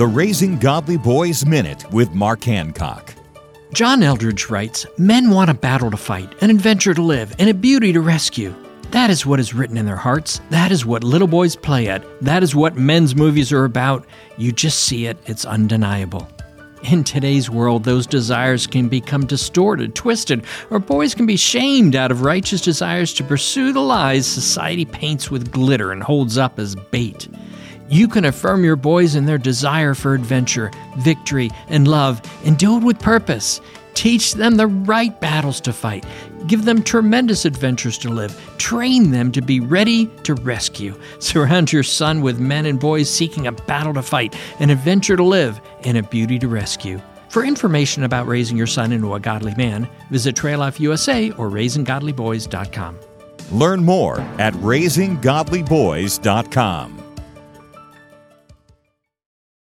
the Raising Godly Boys Minute with Mark Hancock. John Eldredge writes Men want a battle to fight, an adventure to live, and a beauty to rescue. That is what is written in their hearts. That is what little boys play at. That is what men's movies are about. You just see it, it's undeniable. In today's world, those desires can become distorted, twisted, or boys can be shamed out of righteous desires to pursue the lies society paints with glitter and holds up as bait. You can affirm your boys in their desire for adventure, victory, and love, and do it with purpose. Teach them the right battles to fight. Give them tremendous adventures to live. Train them to be ready to rescue. Surround your son with men and boys seeking a battle to fight, an adventure to live, and a beauty to rescue. For information about raising your son into a godly man, visit Trail Life USA or raisinggodlyboys.com. Learn more at raisinggodlyboys.com.